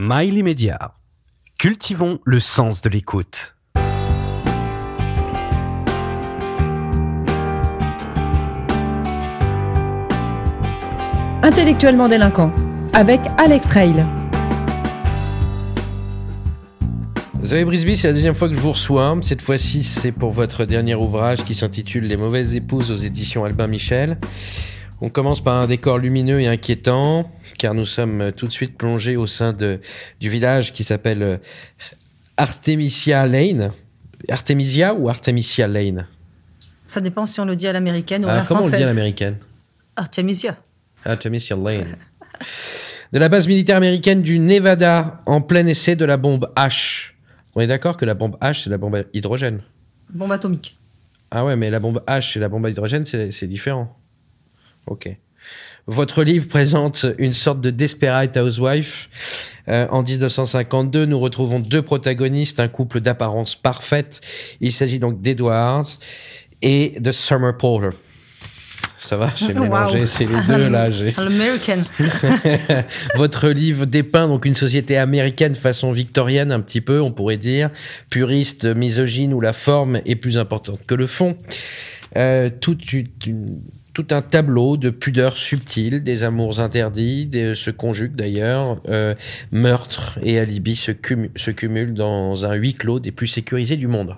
Mail immédiat. Cultivons le sens de l'écoute. Intellectuellement délinquant avec Alex Rail. Zoé Brisby, c'est la deuxième fois que je vous reçois. Cette fois-ci, c'est pour votre dernier ouvrage qui s'intitule Les mauvaises épouses aux éditions Albin Michel. On commence par un décor lumineux et inquiétant, car nous sommes tout de suite plongés au sein de, du village qui s'appelle euh, Artemisia Lane. Artemisia ou Artemisia Lane? Ça dépend si on le dit à l'américaine ou à Ah, la Comment on française. le dit à l'américaine? Artemisia. Artemisia Lane. De la base militaire américaine du Nevada, en plein essai de la bombe H. On est d'accord que la bombe H, c'est la bombe à hydrogène? Bombe atomique. Ah ouais, mais la bombe H et la bombe à hydrogène, c'est c'est différent. Ok. Votre livre présente une sorte de Desperate Housewife. Euh, en 1952, nous retrouvons deux protagonistes, un couple d'apparence parfaite. Il s'agit donc d'Edwards et de Summer Poulter. Ça va, j'ai Wow. mélangé, c'est les deux là. L'American. Votre livre dépeint donc une société américaine façon victorienne un petit peu, on pourrait dire, puriste, misogyne où la forme est plus importante que le fond. Euh, toute une- une- tout un tableau de pudeurs subtiles, des amours interdits, des, se conjuguent d'ailleurs, euh, meurtre et alibi se, cumu- se cumulent dans un huis clos des plus sécurisés du monde.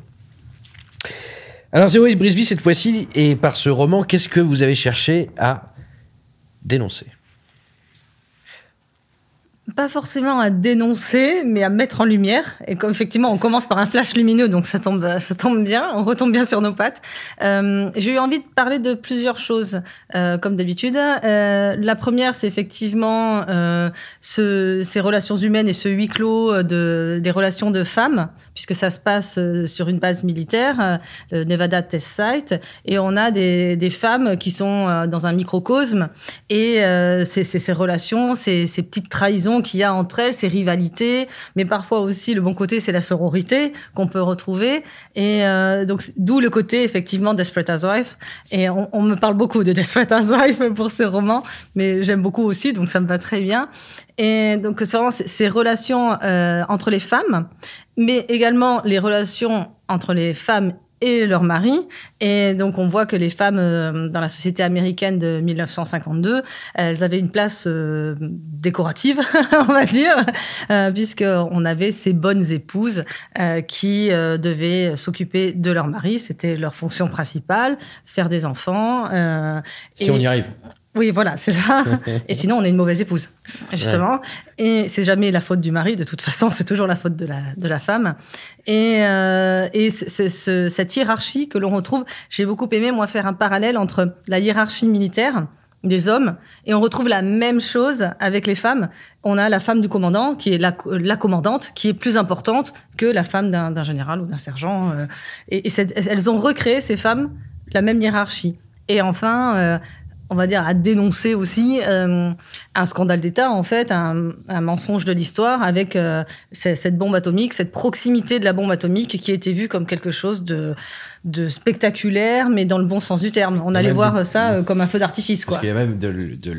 Alors Zoé Brisby, cette fois-ci, et par ce roman, qu'est-ce que vous avez cherché à dénoncer? Pas forcément à dénoncer, mais à mettre en lumière. Et comme effectivement, on commence par un flash lumineux, donc ça tombe, ça tombe bien, on retombe bien sur nos pattes. Euh, J'ai eu envie de parler de plusieurs choses, euh, comme d'habitude. Euh, la première, c'est effectivement ce, ces relations humaines et ce huis clos de, des relations de femmes, puisque ça se passe sur une base militaire, le Nevada Test Site, et on a des, femmes qui sont dans un microcosme, et ces relations, ces petites trahisons qu'il y a entre elles, ces rivalités, mais parfois aussi le bon côté, c'est la sororité qu'on peut retrouver, et euh, donc d'où le côté effectivement Desperate Housewife, et on, on me parle beaucoup de Desperate Housewife pour ce roman, mais j'aime beaucoup aussi, donc ça me va très bien, et donc c'est vraiment ces relations euh, entre les femmes, mais également les relations entre les femmes et leurs maris. Et donc, on voit que les femmes euh, dans la société américaine de 1952, elles avaient une place euh, décorative, on va dire, euh, puisqu'on avait ces bonnes épouses euh, qui euh, devaient s'occuper de leur mari. C'était leur fonction principale, faire des enfants. euh, Si et- on y arrive. Oui, voilà, c'est ça. Et sinon, on est une mauvaise épouse, justement. Et c'est jamais la faute du mari, de toute façon, c'est toujours la faute de la, de la femme. Et, euh, et ce- cette hiérarchie que l'on retrouve, j'ai beaucoup aimé, moi, faire un parallèle entre la hiérarchie militaire des hommes et on retrouve la même chose avec les femmes. On a la femme du commandant qui est la, la commandante qui est plus importante que la femme d'un général ou d'un sergent. euh, et elles ont recréé ces femmes la même hiérarchie. Et enfin, euh, on va dire à dénoncer aussi euh, un scandale d'État, en fait, un, un mensonge de l'histoire avec euh, ce- cette bombe atomique, cette proximité de la bombe atomique qui a été vue comme quelque chose de, de spectaculaire, mais dans le bon sens du terme. On allait voir ça euh, comme un feu d'artifice, quoi. Parce qu'il y a même de, de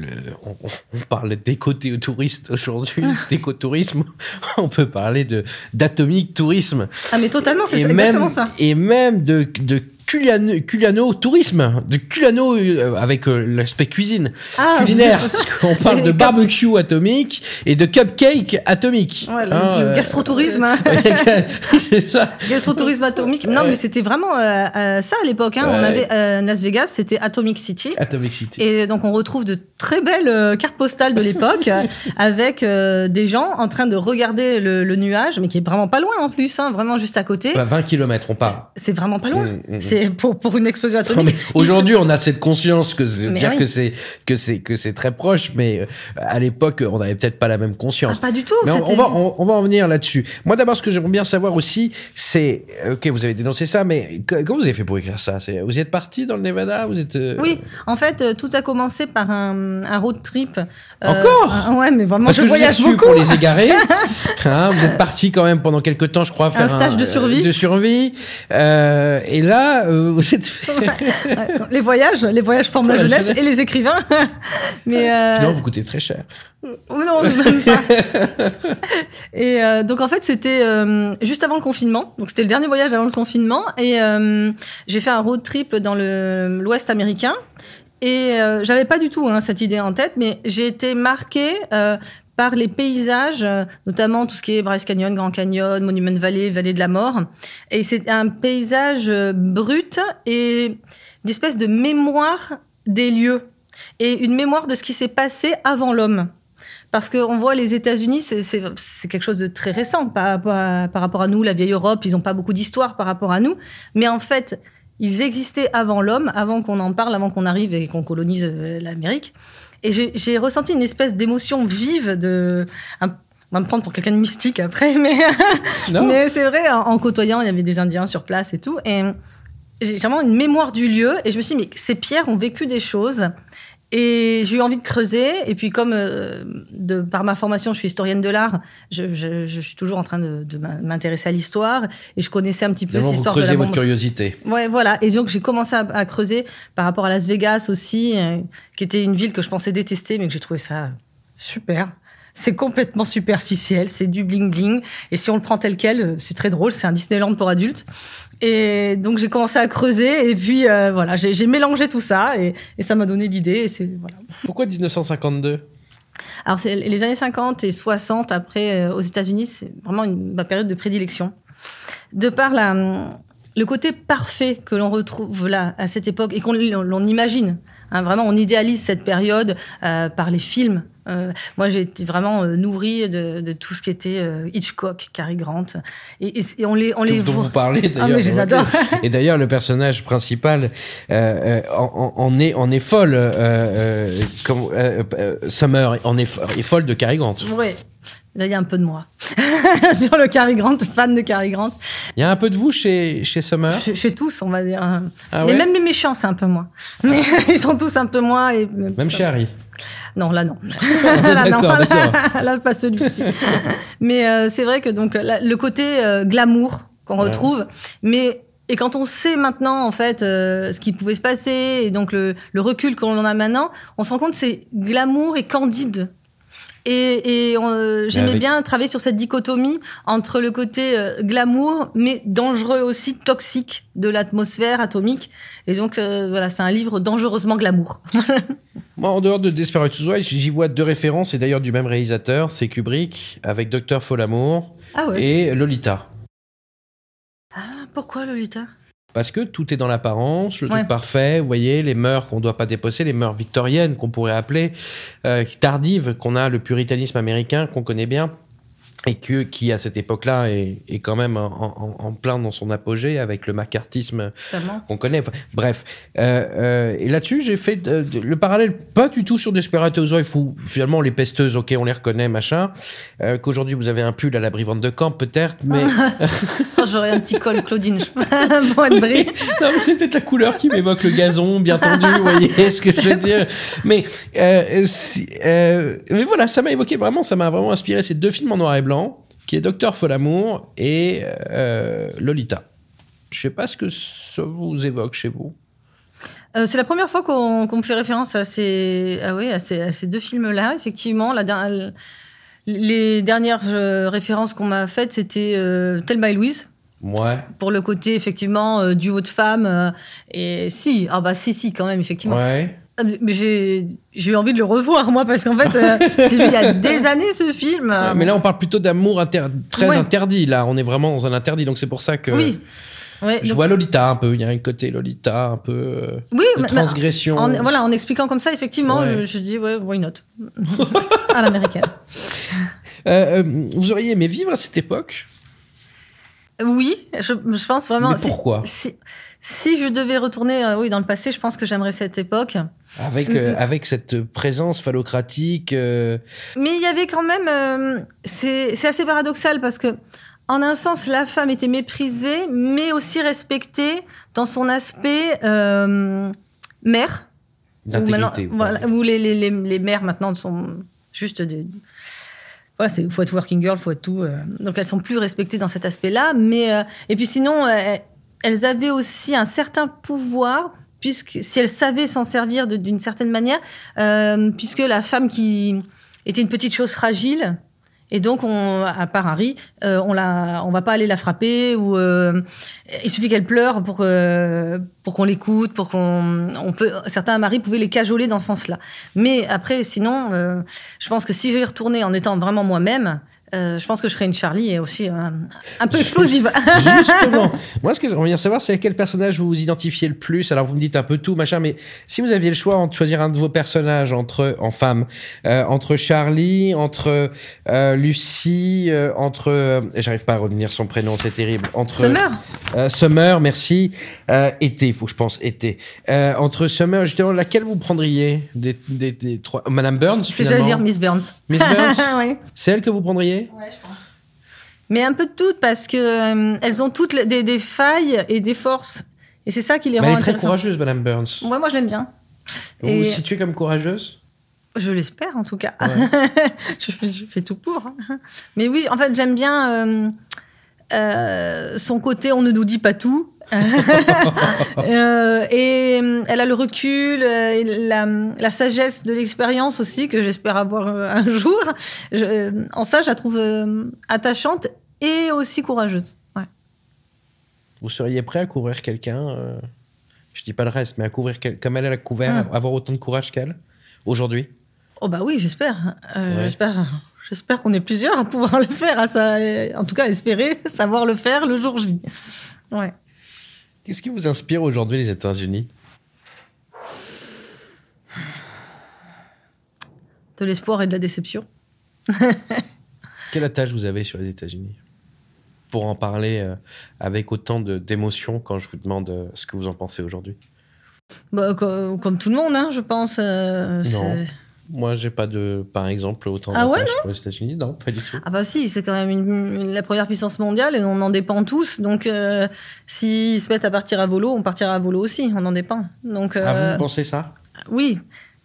on, on parle d'éco-tourisme aujourd'hui, d'écotourisme. On peut parler de d'atomique tourisme. Ah, mais totalement, c'est exactement ça. et même de, de culano, culano tourisme, de culano euh, avec euh, l'aspect cuisine, Ah, culinaire. Parce qu'on parle de barbecue atomique et de cupcake atomique. Ouais, Hein, le gastrotourisme. c'est ça. Gastrotourisme atomique. Non, mais c'était vraiment euh, euh, ça à l'époque. Hein. On avait Las Vegas, c'était Atomic City. Atomic City. Et donc on retrouve de très belles cartes postales de l'époque avec des gens en train de regarder le, le nuage, mais qui est vraiment pas loin en plus, hein, vraiment juste à côté. Enfin, 20 km, on parle. C'est vraiment pas loin. Mm, mm, C'est pour pour une explosion atomique. Aujourd'hui, on a cette conscience que c'est Mais dire oui. que c'est que c'est que c'est très proche, mais euh, à l'époque, on n'avait peut-être pas la même Ah, conscience. pas du tout. Mais on, on va on, on va en venir là-dessus. Moi, d'abord, ce que j'aimerais bien savoir aussi, c'est ok, vous avez dénoncé ça, mais que- comment vous avez fait pour écrire ça? C'est- Vous êtes parti dans le Nevada? Vous êtes euh, Oui, en fait, euh, tout a commencé par un, un road trip. Euh, Encore? un- Ouais, mais vraiment, Parce je que je voyage reçu beaucoup. pour les égarés. Hein, vous êtes parti quand même pendant quelques temps, je crois, faire un stage de survie. de survie. Euh, et là, euh, vous êtes. les voyages, les voyages forment la jeunesse et les écrivains. Mais euh... non, vous coûtez très cher. Non, même pas. et euh, donc en fait, c'était euh, juste avant le confinement. Donc c'était le dernier voyage avant le confinement, et euh, j'ai fait un road trip dans le l'Ouest américain. Et euh, j'avais pas du tout hein, cette idée en tête, mais j'ai été marquée euh, par les paysages, euh, notamment tout ce qui est Bryce Canyon, Grand Canyon, Monument Valley, Vallée de la Mort. Et c'est un paysage euh, brut et d'espèce de mémoire des lieux et une mémoire de ce qui s'est passé avant l'homme. Parce qu'on voit les États-Unis, c'est quelque chose de très récent par, par, par rapport à nous, la vieille Europe, ils n'ont pas beaucoup d'histoire par rapport à nous. Mais en fait, ils existaient avant l'homme, avant qu'on en parle, avant qu'on arrive et qu'on colonise euh, l'Amérique. Et j'ai ressenti une espèce d'émotion vive de... Un, on va me prendre pour quelqu'un de mystique après, mais, mais c'est vrai, en, en, côtoyant, il y avait des Indiens sur place et tout. Et j'ai vraiment une mémoire du lieu. Et je me suis dit, mais ces pierres ont vécu des choses. Et j'ai eu envie de creuser. Et puis, comme euh, de, par ma formation, je suis historienne de l'art, je, je, je, suis toujours en train de, de m'intéresser à l'histoire. Et je connaissais un petit peu cette histoire vous de la votre curiosité. Ouais, voilà. Et donc, j'ai commencé à, à, creuser par rapport à Las Vegas aussi, euh, qui était une ville que je pensais détester, mais que j'ai trouvé ça super. C'est complètement superficiel, c'est du bling bling. Et si on le prend tel quel, c'est très drôle, c'est un Disneyland pour adultes. Et donc j'ai commencé à creuser et puis euh, voilà, j'ai mélangé tout ça et, et ça m'a donné l'idée. Voilà. Pourquoi 1952 alors, c'est les années 50 et 60, après, euh, aux États-Unis, c'est vraiment une, ma période de prédilection. De par la, le côté parfait que l'on retrouve là, à cette époque, et qu'on l'on imagine. Hein, vraiment, on idéalise cette période euh, par les films. Euh, moi, j'ai été vraiment euh, nourrie de, de, tout ce qui était euh, Hitchcock, Cary Grant, et, et, et on les, on les dont vous parlez d'ailleurs. Ah, mais je les adore. et d'ailleurs, le personnage principal euh, en, en, est, en est folle. comme Summer en est, est, folle de Cary Grant. Oui. Là, il y a un peu de moi sur le Cary Grant, fan de Cary Grant. Il y a un peu de vous chez, chez Summer chez, chez tous, on va dire. Ah ouais mais même les méchants, c'est un peu moi. Mais ils sont tous un peu moi. Et... Même chez Harry non, là non. là, non. Là, là, pas celui-ci. mais euh, c'est vrai que donc là, le côté euh, glamour qu'on ouais. retrouve, mais et quand on sait maintenant en fait euh, ce qui pouvait se passer et donc le, le recul qu'on en a maintenant, on se rend compte que c'est glamour et candide. Et, et euh, j'aimais avec... bien travailler sur cette dichotomie entre le côté euh, glamour, mais dangereux aussi, toxique de l'atmosphère atomique. Et donc, euh, voilà, c'est un livre dangereusement glamour. Moi, en dehors de Desperate Housewives, j'y vois deux références, et d'ailleurs du même réalisateur, c'est Kubrick, avec Docteur Folamour ah ouais. et Lolita. Ah, pourquoi Lolita? Parce que tout est dans l'apparence, le ouais. truc parfait, vous voyez, les mœurs qu'on ne doit pas déposer, les mœurs victoriennes qu'on pourrait appeler, euh, tardives, qu'on a, le puritanisme américain qu'on connaît bien et que qui à cette époque-là est, est quand même en, en, en, plein dans son apogée avec le macartisme qu'on connaît. Enfin, bref, euh, euh, et là-dessus j'ai fait de, de, le parallèle pas du tout sur Desperate Housewives où finalement les pesteuses, ok, on les reconnaît, machin. Euh, Qu'aujourd'hui vous avez un pull à l'abri vente de camp peut-être, mais oh, j'aurais un petit col Claudine, pour être bris. non, mais c'est peut-être la couleur qui m'évoque le gazon bien tendu, vous voyez ce que je veux dire. Mais euh, si, euh, mais voilà, ça m'a évoqué vraiment, ça m'a vraiment inspiré ces deux films en noir et blanc qui est Docteur Folamour et euh, Lolita. Je sais pas ce que ça vous évoque chez vous. Euh, c'est la première fois qu'on qu me fait référence à ces, ah oui, à ces, à ces deux films-là. Effectivement, la, les dernières euh, références qu'on m'a faites, c'était euh, Thelma et Louise. Ouais. Pour le côté, effectivement, euh, duo de femmes. Et si, ah bah si, si, quand même, effectivement. Ouais. J'ai eu envie de le revoir, moi, parce qu'en fait, euh, j'ai vu il y a des années ce film. Ouais, mais là, on parle plutôt d'amour inter très ouais. interdit. Là, on est vraiment dans un interdit, donc c'est pour ça que. Oui. Ouais, je donc... vois Lolita un peu, il y a un côté Lolita un peu euh, oui, de transgression. En, voilà, en expliquant comme ça, effectivement, je, je, dis ouais, why not? À l'américaine. Euh, vous auriez aimé vivre à cette époque? Oui, je, je, pense vraiment. Mais pourquoi? Si je devais retourner euh, oui, dans le passé, je pense que j'aimerais cette époque. Avec, euh, avec cette présence phallocratique. Euh... Mais il y avait quand même. C'est assez paradoxal parce que, en un sens, la femme était méprisée, mais aussi respectée dans son aspect mère. D'intégrité. Voilà, où les, les, les, les, mères maintenant sont juste des voilà, c'est faut être working girl, faut être tout. donc elles sont plus respectées dans cet aspect-là. Mais et puis sinon, elles avaient aussi un certain pouvoir puisque si elles savaient s'en servir d'une certaine manière, euh, puisque la femme qui était une petite chose fragile. Et donc, on, à part Harry, euh, on la, on va pas aller la frapper ou euh, il suffit qu'elle pleure pour euh, pour qu'on l'écoute, pour qu'on, on peut. Certains maris pouvaient les cajoler dans ce sens-là. Mais après, sinon, euh, je pense que si j'y retournais en étant vraiment moi-même, euh, je pense que je serais une Charlie et aussi euh, un peu explosive. Justement, moi, ce que j'aimerais bien savoir, c'est à quel personnage vous vous identifiez le plus. Alors, vous me dites un peu tout, machin, mais si vous aviez le choix de choisir un de vos personnages entre, en femme, euh, entre Charlie, entre euh, Lucie, euh, entre, j'arrive pas à retenir son prénom, c'est terrible, entre Summer. euh, Summer, merci, euh, été, faut que je pense été. Euh, entre Summer, justement, laquelle vous prendriez des, des, des trois, Madame Burns, C'est j'allais dire Miss Burns. Miss Burns oui. C'est elle que vous prendriez? Mais un peu de toutes parce que euh, elles ont toutes des, des failles et des forces. Et c'est ça qui les Mais rend elle est très courageuse, Madame Burns. Ouais, moi je l'aime bien. Vous Et- vous situez comme courageuse? Je l'espère en tout cas. je, fais, je fais tout pour. hein. Mais oui, en fait, j'aime bien euh, euh, son côté on ne nous dit pas tout. Euh, et euh, elle a le recul, euh, et la, la sagesse de l'expérience aussi que j'espère avoir euh, un jour. Je- euh, en ça, je la trouve euh, attachante et aussi courageuse. Ouais. Vous seriez prêt à couvrir quelqu'un euh, Je dis pas le reste, mais à couvrir quel- comme elle, elle a couvert, Hum. avoir autant de courage qu'elle aujourd'hui? Oh bah oui, j'espère. Euh, Ouais. J'espère. J'espère qu'on est plusieurs à pouvoir le faire, à ça, en tout cas espérer savoir le faire le jour J. Ouais. Qu'est-ce qui vous inspire aujourd'hui les États-Unis? De l'espoir et de la déception. Quelle attache vous avez sur les États-Unis? Pour en parler euh, avec autant d'émotion quand je vous demande euh, ce que vous en pensez aujourd'hui? Bah, co- comme tout le monde, hein, je pense. euh, Non. Moi, j'ai pas de, par exemple, autant Ah ouais, pour les États-Unis. Non, pas du tout. Ah bah si, c'est quand même une- une- la première puissance mondiale et on en dépend tous. Donc euh, s'ils se mettent à partir à volo, on partira à volo aussi, on en dépend. Donc Ah, euh, vous pensez ça? oui,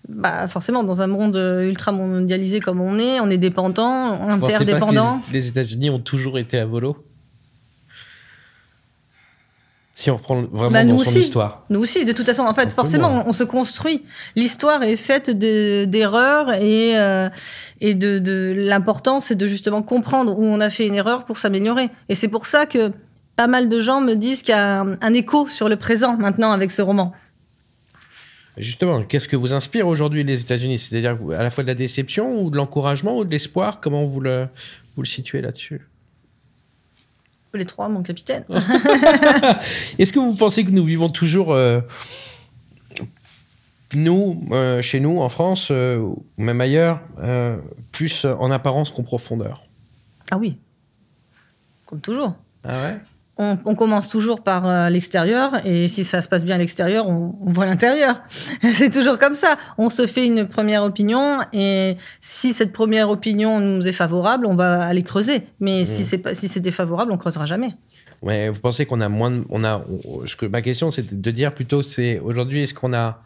bah forcément dans un monde ultra mondialisé comme on est, on est dépendant, Vous pensez pas que interdépendant. les, les États-Unis ont toujours été à volo? Si on reprend vraiment Bah, dans nous son aussi. histoire. Nous aussi, de toute façon, en fait, forcément, on, on se construit. L'histoire est faite de- d'erreurs et, euh, et de, de l'important, c'est de justement comprendre où on a fait une erreur pour s'améliorer. Et c'est pour ça que pas mal de gens me disent qu'il y a un, un écho sur le présent maintenant avec ce roman. Justement, qu'est-ce que vous inspire aujourd'hui les États-Unis? C'est-à-dire à la fois de la déception ou de l'encouragement ou de l'espoir? Comment vous le, vous le situez là-dessus? Les trois, mon capitaine. Est-ce que vous pensez que nous vivons toujours, euh, nous, euh, chez nous, en France, euh, ou même ailleurs, plus en apparence qu'en profondeur? Ah oui, comme toujours. Ah ouais? On, on commence toujours par euh, l'extérieur et si ça se passe bien à l'extérieur, on, on voit l'intérieur. C'est toujours comme ça. On se fait une première opinion et si cette première opinion nous est favorable, on va aller creuser. Mais si c'est pas si c'est défavorable, on creusera jamais. Ouais, vous pensez qu'on a moins de, on a, on- ma question c'est de dire plutôt c'est aujourd'hui est-ce qu'on a,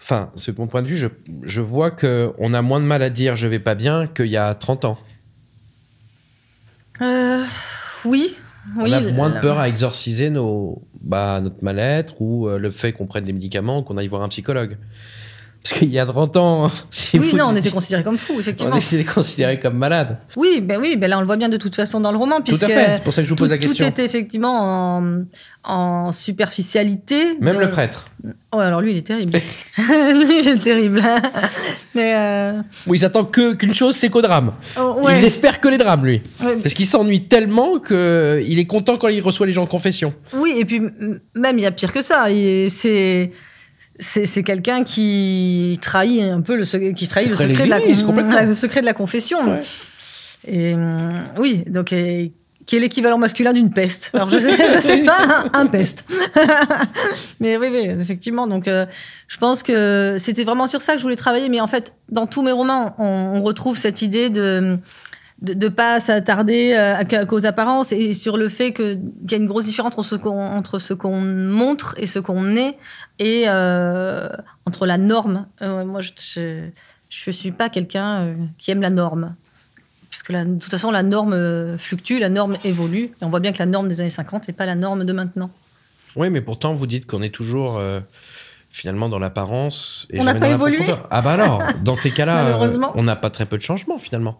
enfin, c'est mon point de vue, je, je vois que on a moins de mal à dire je vais pas bien qu'il y a 30 ans. Euh, oui. On a moins de peur à exorciser nos, bah, notre mal-être ou euh, le fait qu'on prenne des médicaments, qu'on aille voir un psychologue. Parce qu'il y a 30 ans, si Oui, non, on était considérés comme fous, on effectivement. était considérés comme malades. Oui, ben oui, ben là on le voit bien de toute façon dans le roman, puisque à fait, c'est pour ça que je vous pose tout, la question. Tout était effectivement en, en superficialité. Même de- le prêtre. Oh, alors lui, il est terrible. lui, il est terrible. Mais euh, Où il s'attend que qu'une chose, c'est qu'au drame. oh, ouais. Il espère que les drames, lui. Ouais. Parce qu'il s'ennuie tellement que il est content quand il reçoit les gens en confession. Oui, et puis même il y a pire que ça. C'est c'est c'est quelqu'un qui trahit un peu le qui trahit le Secret de la, le secret de la confession. Ouais. Et hum, oui, donc et- qui est l'équivalent masculin d'une peste. Alors je sais, je sais pas, un, un peste. mais oui, oui, effectivement. Donc euh, je pense que c'était vraiment sur ça que je voulais travailler. Mais en fait, dans tous mes romans, on, on retrouve cette idée de de, de pas s'attarder euh, à- qu'aux apparences et sur le fait qu'il y a une grosse différence entre ce qu'on entre ce qu'on montre et ce qu'on est et euh, entre la norme. Euh, moi, je, je je suis pas quelqu'un qui aime la norme. puisque la, de toute façon, la norme fluctue, la norme évolue. Et on voit bien que la norme des années 50 n'est pas la norme de maintenant. Oui, mais pourtant, vous dites qu'on est toujours euh, finalement dans l'apparence. et On n'a pas évolué. Ah bah alors, dans ces cas-là, on n'a pas très peu de changements finalement.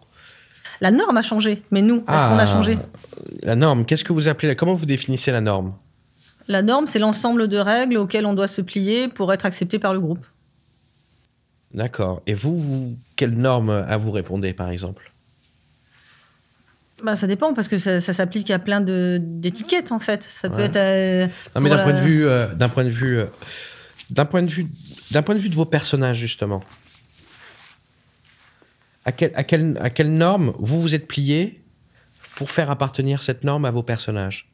La norme a changé, mais nous, est-ce qu'on a Ah, changé? La norme, qu'est-ce que vous appelez Comment vous définissez la norme? La norme, c'est l'ensemble de règles auxquelles on doit se plier pour être accepté par le groupe. D'accord. Et vous, vous, quelle norme à vous répondez par exemple? Bah, ça dépend parce que ça, ça s'applique à plein d'étiquettes en fait. Ça peut être. euh, Non, mais pour d'un point de la- vue, euh, d'un point de vue, euh, d'un point de vue, d'un point de vue de vos personnages justement. À quelle, à quelle, à quelle norme vous vous êtes plié pour faire appartenir cette norme à vos personnages?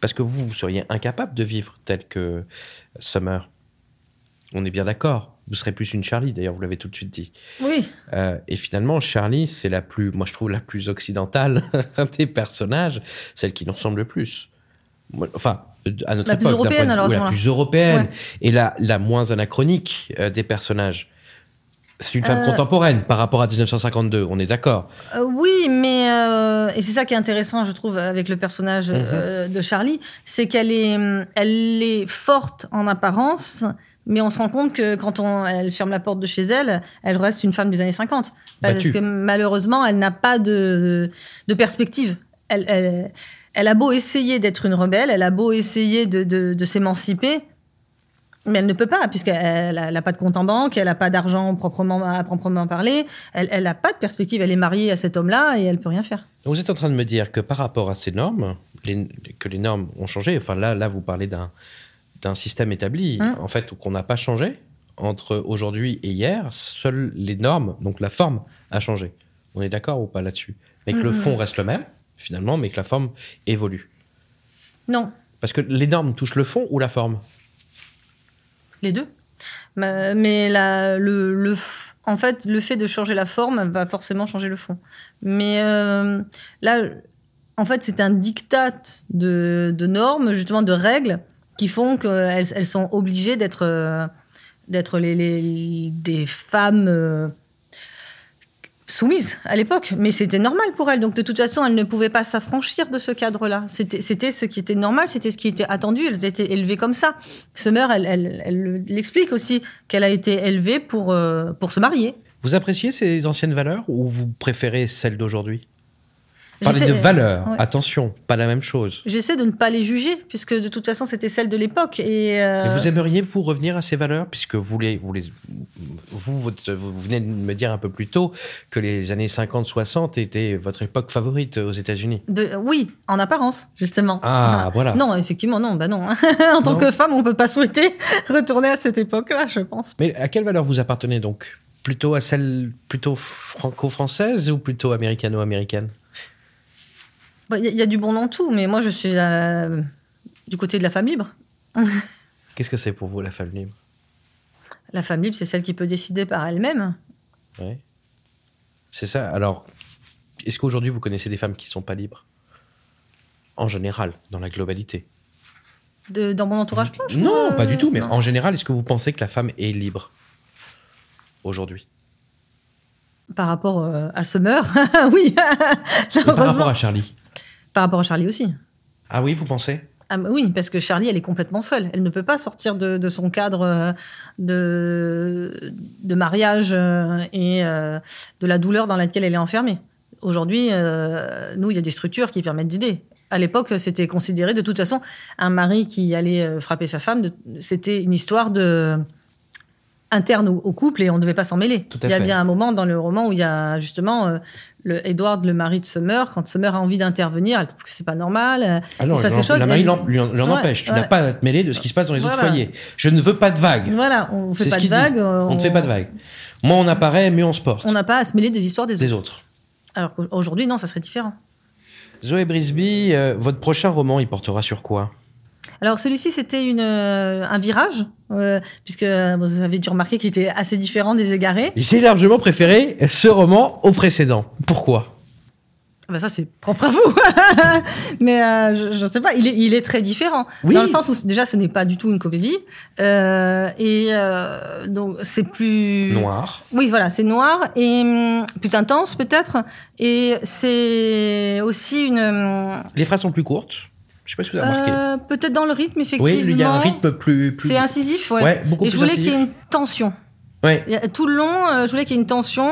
Parce que vous, vous seriez incapable de vivre tel que Summer. On est bien d'accord. Vous serez plus une Charlie, d'ailleurs, vous l'avez tout de suite dit. Oui, Euh, et finalement, Charlie, c'est la plus, moi je trouve la plus occidentale des personnages, celle qui nous ressemble le plus. Enfin, à notre La plus époque, d'un européenne, alors, la plus européenne Ouais. et la, la moins anachronique euh, des personnages. C'est une femme Euh, contemporaine par rapport à 1952, on est d'accord. Euh, oui, mais euh, et c'est ça qui est intéressant, je trouve, avec le personnage Mhm. euh, de Charlie, c'est qu'elle est, hum, elle est forte en apparence, mais on se rend compte que quand on, elle ferme la porte de chez elle, elle reste une femme des années 50, parce Battue. que malheureusement, elle n'a pas de, de perspective. Elle, elle, elle a beau essayer d'être une rebelle, elle a beau essayer de, de, de s'émanciper. Mais elle ne peut pas, puisqu'elle n'a pas de compte en banque, elle n'a pas d'argent proprement, à proprement parler, elle n'a pas de perspective, elle est mariée à cet homme-là et elle peut rien faire. Vous êtes en train de me dire que par rapport à ces normes, les- que les normes ont changé. Enfin là, là, vous parlez d'un d'un système établi, Hein en fait, qu'on n'a pas changé entre aujourd'hui et hier. Seules les normes, donc la forme, a changé. On est d'accord ou pas là-dessus? Mais que le fond reste le même, finalement, mais que la forme évolue? Non, Parce que les normes touchent le fond ou la forme? Les deux. Mais la, le, en fait, le fait de changer la forme va forcément changer le fond. Mais euh, là, en fait, c'est un diktat de, de normes, justement, de règles qui font qu'elles elles sont obligées d'être euh, d'être les, les- des femmes soumises à l'époque. Mais c'était normal pour elles. Donc, de toute façon, elles ne pouvaient pas s'affranchir de ce cadre-là. C'était ce qui était normal, c'était ce qui était attendu. Elles étaient élevées comme ça. Summer, elle, elle, elle l'explique aussi, qu'elle a été élevée pour, euh, pour se marier. Vous appréciez ces anciennes valeurs ou vous préférez celles d'aujourd'hui? J'essaie- de valeurs, ouais. attention, pas la même chose. J'essaie de ne pas les juger, puisque de toute façon, c'était celle de l'époque. Et, euh, Et vous aimeriez vous revenir à ces valeurs puisque vous les, vous les, vous, votre- vous venez de me dire un peu plus tôt que les années 50-60 étaient votre époque favorite aux États-Unis. oui, en apparence, justement. Ah, voilà. Non, effectivement, non, bah non. en tant Non. que femme, on peut pas souhaiter retourner à cette époque-là, je pense. Mais à quelle valeur vous appartenez donc? Plutôt à celle plutôt franco-française ou plutôt américano-américaine Bah, Il y, a- il y a du bon dans tout, mais moi, je suis euh, du côté de la femme libre. Qu'est-ce que c'est pour vous la femme libre? La femme libre, c'est celle qui peut décider par elle-même. Ouais. C'est ça. Alors, est-ce qu'aujourd'hui vous connaissez des femmes qui sont pas libres? En général, dans la globalité. De- dans mon entourage proche Non, moi, pas du tout. Mais non. en général, est-ce que vous pensez que la femme est libre aujourd'hui? Par rapport euh, à Summer, oui. Par rapport à Charlie. Par rapport à Charlie aussi. Ah oui, vous pensez? Ah oui, parce que Charlie, elle est complètement seule. Elle ne peut pas sortir de, de son cadre euh, de, de mariage euh, et euh, de la douleur dans laquelle elle est enfermée. Aujourd'hui, nous, il y a des structures qui permettent d'aider. À l'époque, c'était considéré de toute façon un mari qui allait frapper sa femme. C'était une histoire de interne au, au couple et on ne devait pas s'en mêler. Tout à il y a fait. bien un moment dans le roman où il y a justement euh, le Edward, le mari de Summer, quand Summer a envie d'intervenir, elle trouve que c'est pas normal. euh, Ah se passe la, la l'en- lui en, lui en Ouais, empêche. Tu n'as pas à te mêler de ce qui se passe dans les autres foyers. Je ne veux pas de vagues. Voilà, on fait C'est pas de vagues. On ne fait pas de vagues. Moi, on apparaît, mais on se porte. On n'a pas à se mêler des histoires des, Des autres. autres. Alors qu'aujourd'hui, non, ça serait différent. Zoé Brisby, euh, votre prochain roman, il portera sur quoi? Alors celui-ci, c'était une, euh, un virage, euh, puisque euh, vous avez dû remarquer qu'il était assez différent des égarés. J'ai largement préféré ce roman au précédent. Pourquoi? Bah ça c'est propre à vous, mais euh, je, je sais pas, il est, il est très différent Oui. dans le sens où déjà ce n'est pas du tout une comédie euh, et euh, donc c'est plus Noir. Oui, voilà, c'est noir et hum, plus intense peut-être et c'est aussi une hum, Les phrases sont plus courtes. Je sais pas si vous avez remarqué. euh, peut-être dans le rythme effectivement. oui, il y a un rythme plus. plus... C'est incisif, ouais. Ouais, beaucoup et je voulais qu'il y ait une tension. Ouais. Tout le long, euh, je voulais qu'il y ait une tension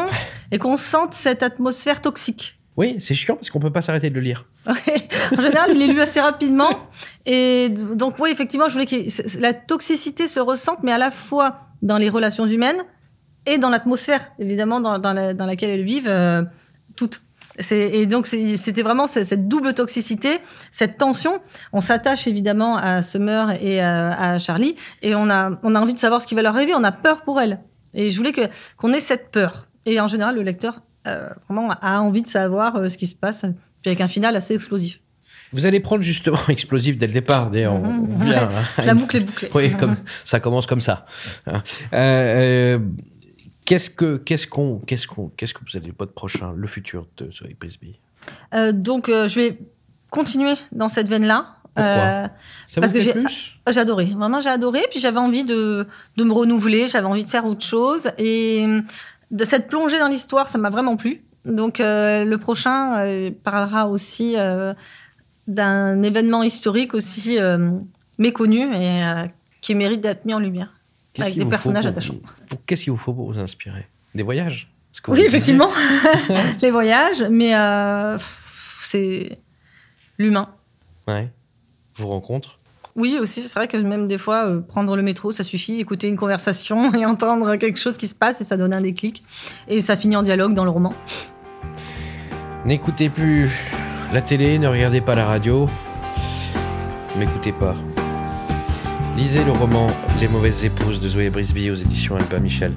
et qu'on sente cette atmosphère toxique. Oui, c'est chiant parce qu'on peut pas s'arrêter de le lire. Ouais. en général, il est lu assez rapidement. Et donc, oui, effectivement, je voulais que la toxicité se ressente, mais à la fois dans les relations humaines et dans l'atmosphère, évidemment, dans, dans, la- dans laquelle elles vivent euh, toutes. Et donc, c'était vraiment cette, double toxicité, cette tension. On s'attache évidemment à Summer et à, à Charlie, et on a, on a envie de savoir ce qui va leur arriver. On a peur pour elles. Et je voulais que qu'on ait cette peur. Et en général, le lecteur euh, vraiment a envie de savoir euh, ce qui se passe, puis avec un final assez explosif. Vous allez prendre justement explosif dès le départ. D'ailleurs, on, on vient. à La boucle est bouclée. Oui, comme ça commence comme ça. Hein. Euh, euh, qu'est-ce que qu'est-ce qu'on qu'est-ce qu'on qu'est-ce que vous allez votre prochain le futur de Zoé Prisby Euh, donc, euh, je vais continuer dans cette veine-là. Pourquoi? Euh, Ça Parce vous que plaît j'ai- j'ai adoré. Vraiment, j'ai adoré. Puis j'avais envie de, de me renouveler. J'avais envie de faire autre chose. Et euh, de cette plongée dans l'histoire, ça m'a vraiment plu. Donc, le prochain parlera aussi d'un événement historique aussi méconnu et qui mérite d'être mis en lumière. Qu'est-ce Avec des personnages attachants. Qu'est-ce qu'il vous faut pour vous inspirer? Des voyages? Oui, effectivement. Les voyages, mais euh, c'est l'humain. Ouais. Vos rencontres. Oui, aussi, c'est vrai que même des fois, euh, prendre le métro, ça suffit, écouter une conversation et entendre quelque chose qui se passe et ça donne un déclic. Et ça finit en dialogue dans le roman. N'écoutez plus la télé, ne regardez pas la radio. N'écoutez pas. Lisez le roman Les mauvaises épouses de Zoé Brisby aux éditions Albin Michel.